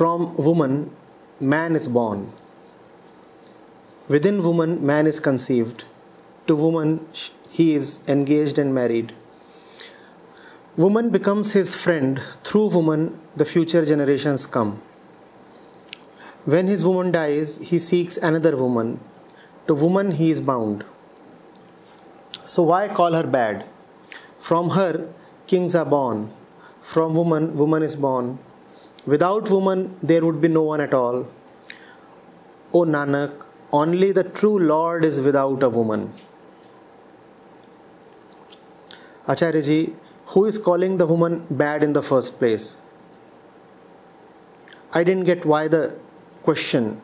From woman, man is born. Within woman, man is conceived. To woman, he is engaged and married. Woman becomes his friend. Through woman, the future generations come. When his woman dies, he seeks another woman. To woman, he is bound. So, why call her bad? From her, kings are born. From woman, woman is born. Without woman, there would be no one at all. O Nanak, only the true Lord is without a woman. Acharya ji, who is calling the woman bad in the first place? I didn't get why the question.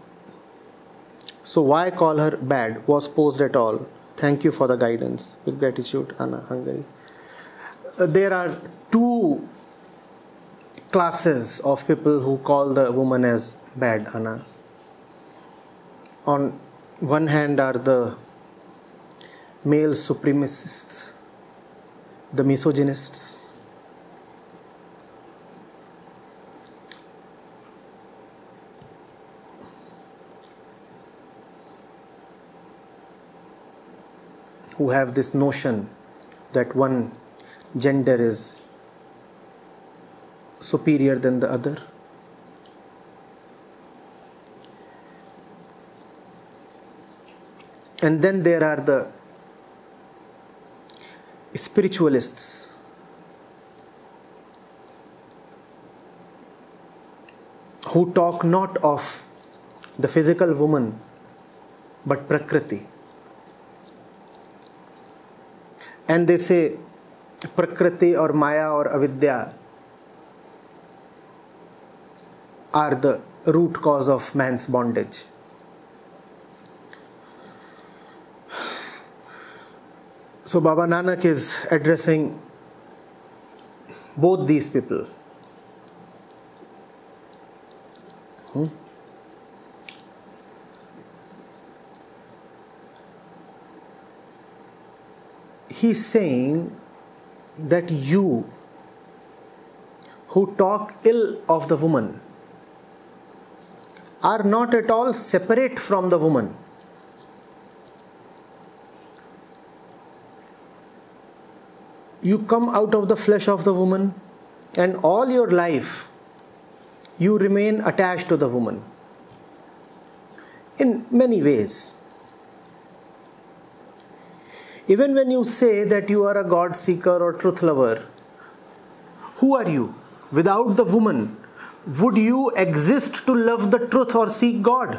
So, why call her bad was posed at all. Thank you for the guidance. With gratitude, Anna Hungary. Uh, there are two classes of people who call the woman as bad, Anna. On one hand are the male supremacists, the misogynists. Who have this notion that one gender is superior than the other. And then there are the spiritualists. Who talk not of the physical woman but Prakriti. And they say Prakriti or Maya or Avidya are the root cause of man's bondage. So Baba Nanak is addressing both these people. Hmm? He's saying that you who talk ill of the woman are not at all separate from the woman. You come out of the flesh of the woman, and all your life you remain attached to the woman in many ways. Even when you say that you are a God seeker or truth lover, who are you? Without the woman, would you exist to love the truth or seek God?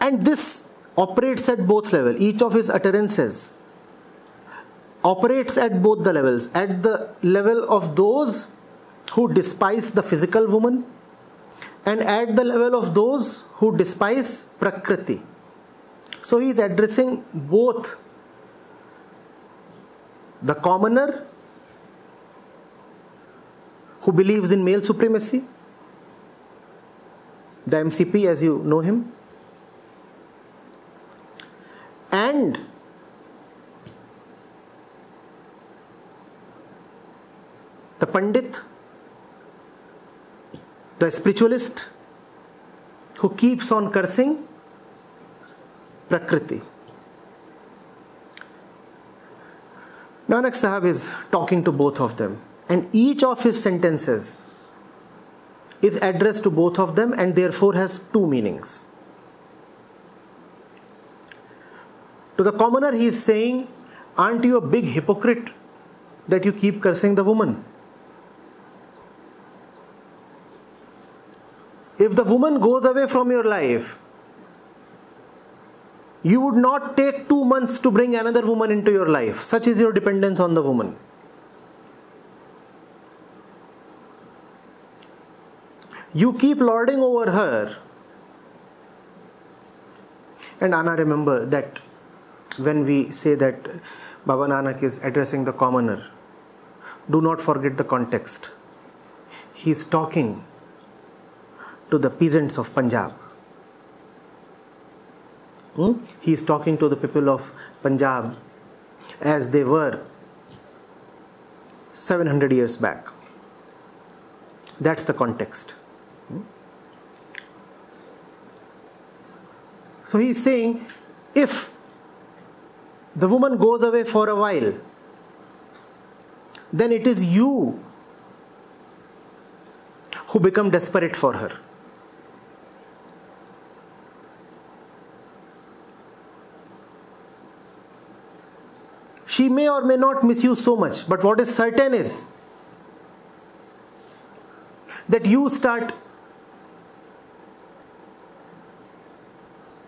And this operates at both levels. Each of his utterances operates at both the levels. At the level of those who despise the physical woman, and at the level of those who despise Prakriti. So he is addressing both the commoner who believes in male supremacy, the MCP as you know him, and the Pandit, the spiritualist who keeps on cursing Prakriti. Nanak Sahib is talking to both of them, and each of his sentences is addressed to both of them and therefore has two meanings. To the commoner, he is saying, Aren't you a big hypocrite that you keep cursing the woman? If the woman goes away from your life, you would not take two months to bring another woman into your life. Such is your dependence on the woman. You keep lording over her. And Anna, remember that when we say that Baba Nanak is addressing the commoner, do not forget the context. He is talking to the peasants of Punjab. Hmm? He is talking to the people of Punjab as they were 700 years back. That's the context. So he's saying if the woman goes away for a while, then it is you who become desperate for her. She may or may not miss you so much, but what is certain is that you start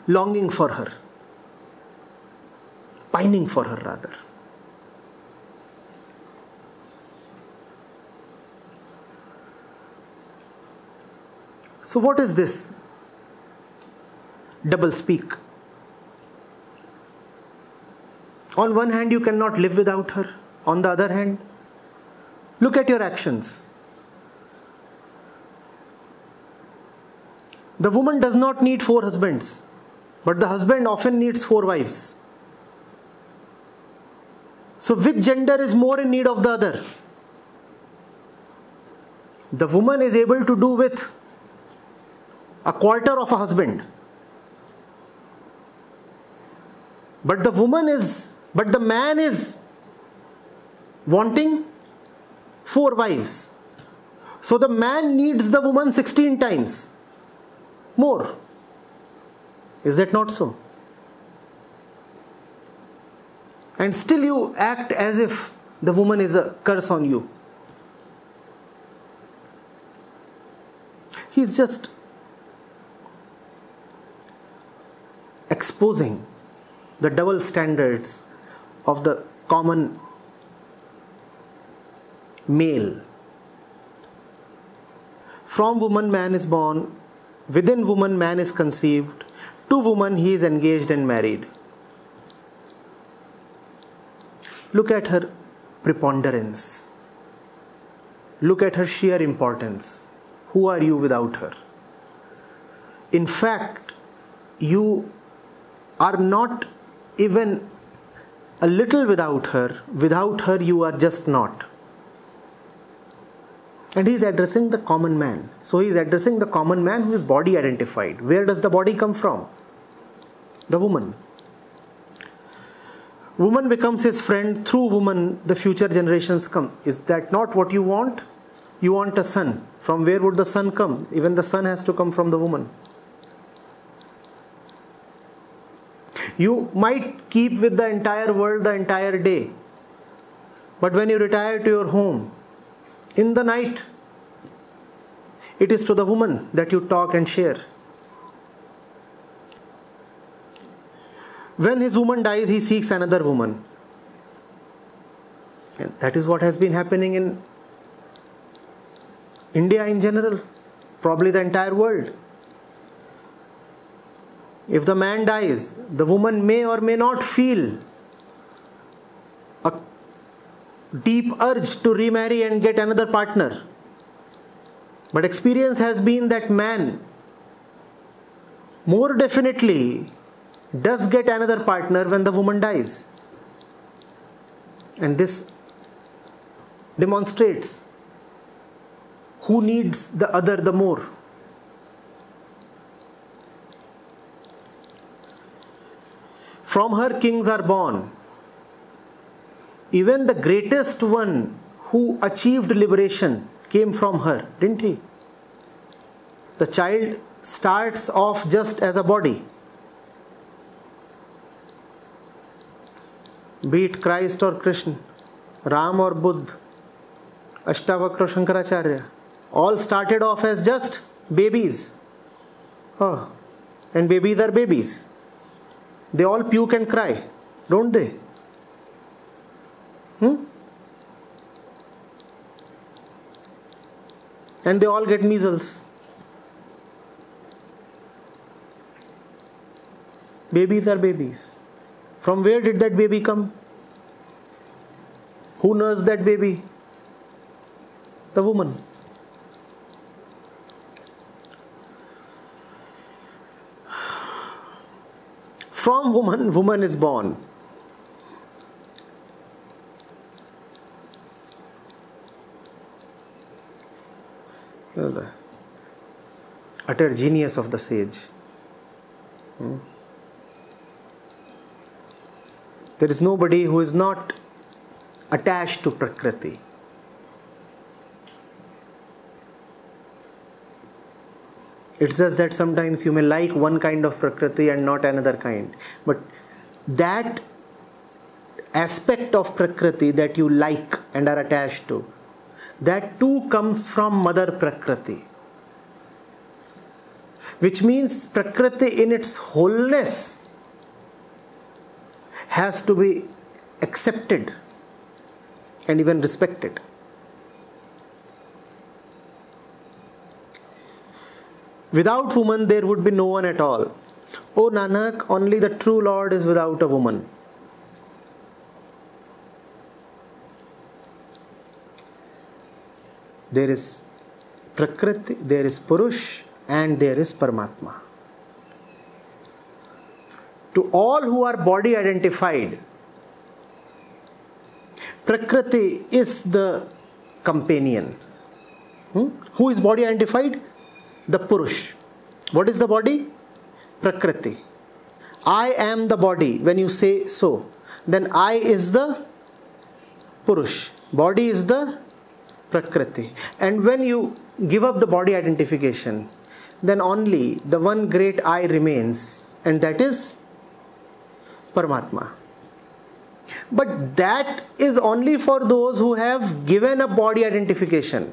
longing for her, pining for her rather. So, what is this double speak? On one hand, you cannot live without her. On the other hand, look at your actions. The woman does not need four husbands, but the husband often needs four wives. So, which gender is more in need of the other? The woman is able to do with a quarter of a husband. But the woman is but the man is wanting four wives. So the man needs the woman 16 times more. Is that not so? And still you act as if the woman is a curse on you. He's just exposing the double standards of the common male. From woman, man is born, within woman, man is conceived, to woman, he is engaged and married. Look at her preponderance. Look at her sheer importance. Who are you without her? In fact, you are not even a little without her, without her, you are just not. And he is addressing the common man. So he is addressing the common man who is body identified. Where does the body come from? The woman. Woman becomes his friend. Through woman, the future generations come. Is that not what you want? You want a son. From where would the son come? Even the son has to come from the woman. You might keep with the entire world the entire day. But when you retire to your home, in the night, it is to the woman that you talk and share. When his woman dies, he seeks another woman. And that is what has been happening in India in general, probably the entire world. If the man dies, the woman may or may not feel a deep urge to remarry and get another partner. But experience has been that man more definitely does get another partner when the woman dies. And this demonstrates who needs the other the more. From her kings are born. Even the greatest one who achieved liberation came from her, didn't he? The child starts off just as a body. Be it Christ or Krishna, Ram or Buddha, Ashtavakra Shankaracharya, all started off as just babies. Oh, and babies are babies. They all puke and cry, don't they? Hmm? And they all get measles. Babies are babies. From where did that baby come? Who nursed that baby? The woman. From woman, woman is born. The utter genius of the sage. Hmm? There is nobody who is not attached to Prakriti. It's just that sometimes you may like one kind of Prakriti and not another kind. But that aspect of Prakriti that you like and are attached to, that too comes from Mother Prakriti. Which means Prakriti in its wholeness has to be accepted and even respected. Without woman, there would be no one at all. O Nanak, only the true Lord is without a woman. There is Prakriti, there is Purush, and there is Paramatma. To all who are body identified, Prakriti is the companion. Hmm? Who is body identified? The Purush. What is the body? Prakriti. I am the body when you say so. Then I is the Purush. Body is the Prakriti. And when you give up the body identification, then only the one great I remains, and that is Paramatma. But that is only for those who have given a body identification.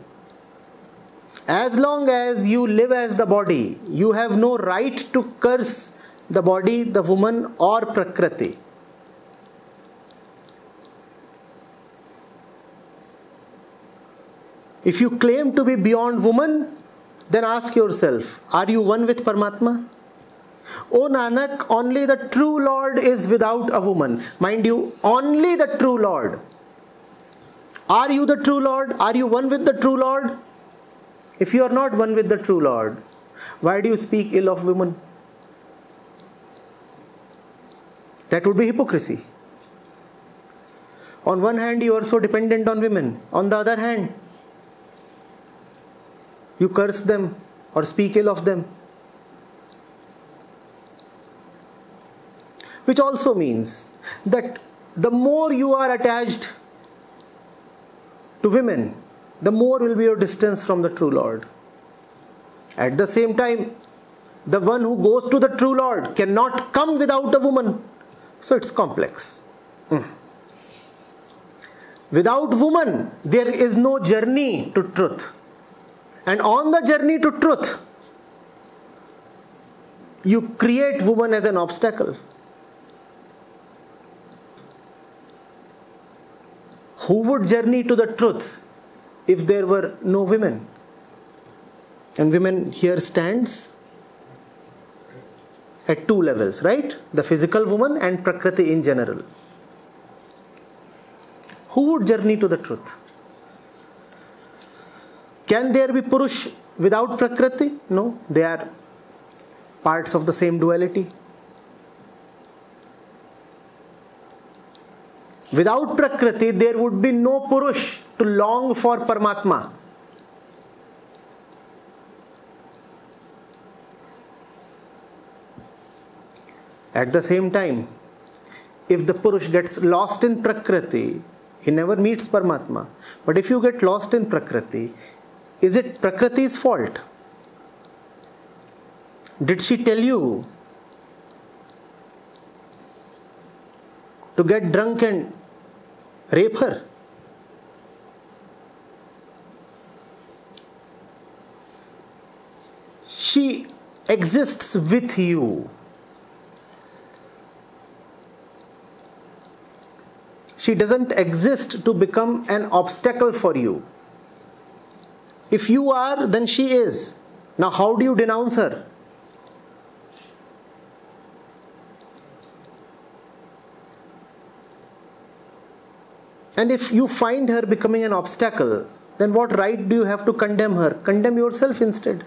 As long as you live as the body, you have no right to curse the body, the woman, or Prakriti. If you claim to be beyond woman, then ask yourself are you one with Paramatma? O Nanak, only the true Lord is without a woman. Mind you, only the true Lord. Are you the true Lord? Are you one with the true Lord? If you are not one with the true Lord, why do you speak ill of women? That would be hypocrisy. On one hand, you are so dependent on women. On the other hand, you curse them or speak ill of them. Which also means that the more you are attached to women, the more will be your distance from the true Lord. At the same time, the one who goes to the true Lord cannot come without a woman. So it's complex. Mm. Without woman, there is no journey to truth. And on the journey to truth, you create woman as an obstacle. Who would journey to the truth if there were no women? And women here stands at two levels, right? The physical woman and Prakriti in general. Who would journey to the truth? Can there be Purush without Prakriti? No, they are parts of the same duality. Without Prakriti, there would be no Purush to long for Paramatma. At the same time, if the Purush gets lost in Prakriti, he never meets Paramatma. But if you get lost in Prakriti, is it Prakriti's fault? Did she tell you to get drunk and rape her? She exists with you. She doesn't exist to become an obstacle for you. If you are, then she is. Now, how do you denounce her? And if you find her becoming an obstacle, then what right do you have to condemn her? Condemn yourself instead.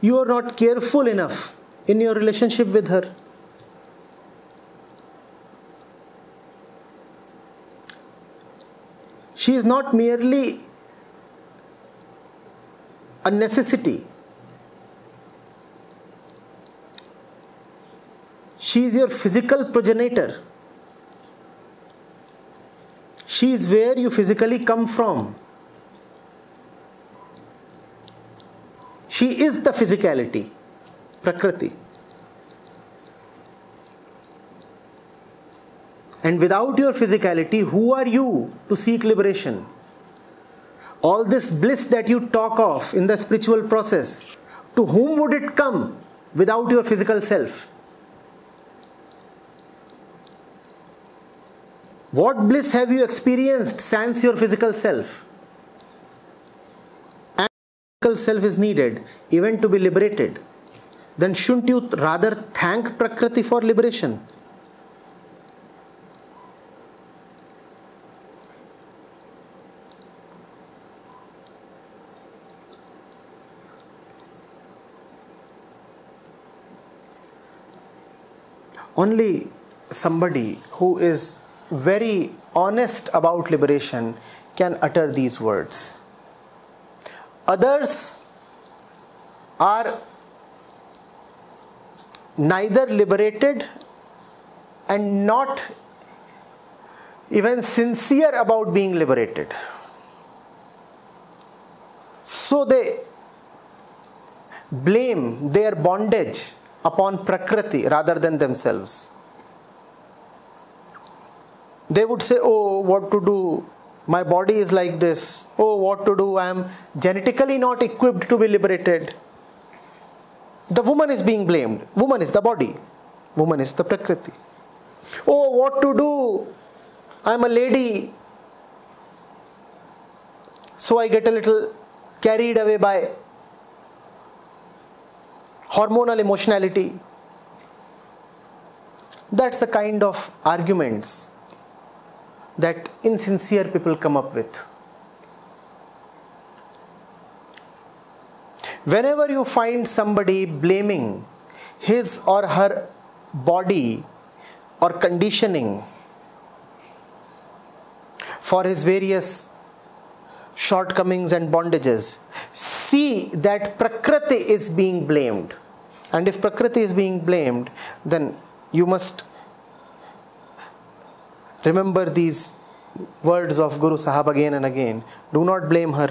You are not careful enough in your relationship with her. She is not merely a necessity. She is your physical progenitor. She is where you physically come from. She is the physicality, Prakriti. And without your physicality, who are you to seek liberation? All this bliss that you talk of in the spiritual process, to whom would it come without your physical self? What bliss have you experienced sans your physical self? And physical self is needed even to be liberated. Then shouldn't you rather thank Prakriti for liberation? only somebody who is very honest about liberation can utter these words. Others are neither liberated and not even sincere about being liberated. So they blame their bondage upon Prakriti rather than themselves. They would say, Oh, what to do? My body is like this. Oh, what to do? I am genetically not equipped to be liberated. The woman is being blamed. Woman is the body, woman is the Prakriti. Oh, what to do? I am a lady. So I get a little carried away by hormonal emotionality. That's the kind of arguments that insincere people come up with. Whenever you find somebody blaming his or her body or conditioning for his various shortcomings and bondages, see that Prakriti is being blamed. And if Prakriti is being blamed, then you must remember these words of Guru Sahab again and again. Do not blame her.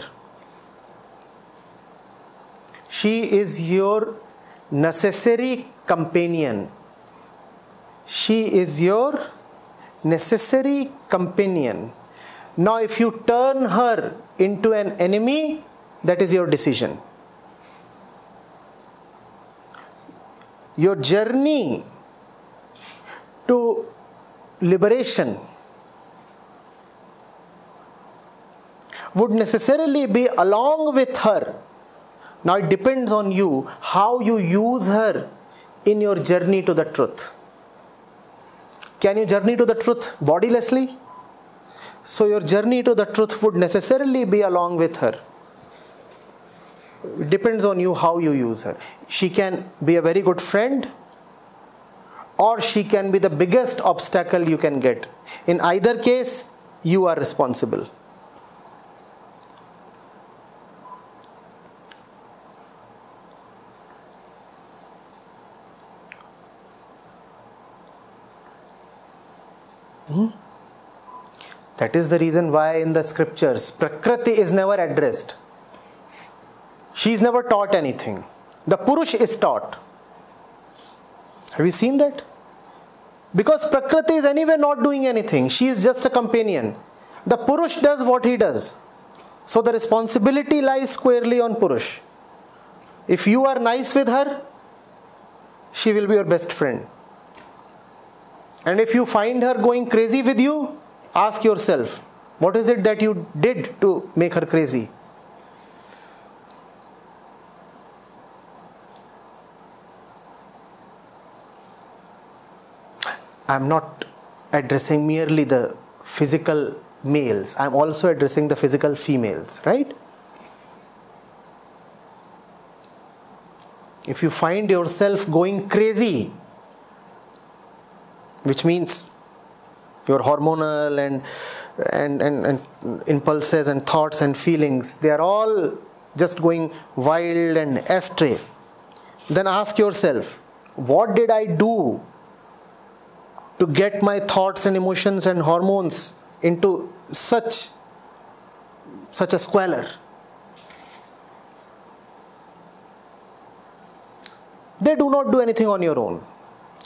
She is your necessary companion. She is your necessary companion. Now, if you turn her into an enemy, that is your decision. Your journey to liberation would necessarily be along with her. Now it depends on you how you use her in your journey to the truth. Can you journey to the truth bodilessly? So your journey to the truth would necessarily be along with her. It depends on you how you use her. She can be a very good friend or she can be the biggest obstacle you can get. In either case, you are responsible. Hmm? That is the reason why in the scriptures Prakriti is never addressed. She is never taught anything. The Purush is taught. Have you seen that? Because Prakriti is anyway not doing anything. She is just a companion. The Purush does what he does. So the responsibility lies squarely on Purush. If you are nice with her, she will be your best friend. And if you find her going crazy with you, ask yourself, what is it that you did to make her crazy? I'm not addressing merely the physical males, I'm also addressing the physical females, right? If you find yourself going crazy, which means your hormonal and, and, and, and impulses and thoughts and feelings, they are all just going wild and astray, then ask yourself, what did I do to get my thoughts and emotions and hormones into such such a squalor? They do not do anything on your own.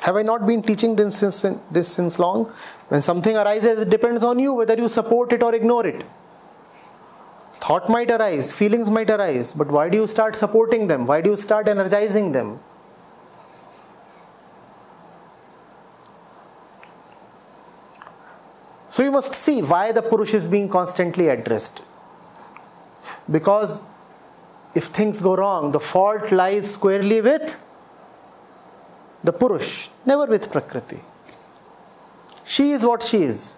Have I not been teaching this since, this since long? When something arises, it depends on you whether you support it or ignore it. Thought might arise, feelings might arise, but why do you start supporting them? Why do you start energizing them? So you must see why the Purush is being constantly addressed. Because if things go wrong, the fault lies squarely with the Purush, never with Prakriti. She is what she is.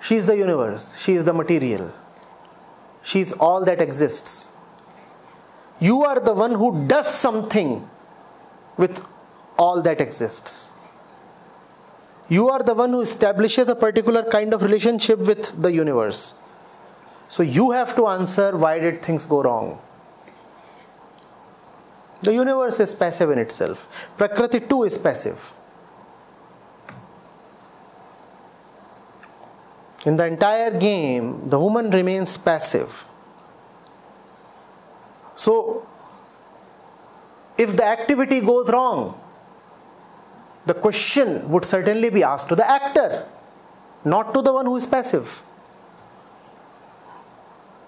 She is the universe, she is the material, she is all that exists. You are the one who does something with all that exists. You are the one who establishes a particular kind of relationship with the universe. So you have to answer why did things go wrong? The universe is passive in itself. Prakriti too is passive. In the entire game, the woman remains passive. So, if the activity goes wrong, the question would certainly be asked to the actor, not to the one who is passive.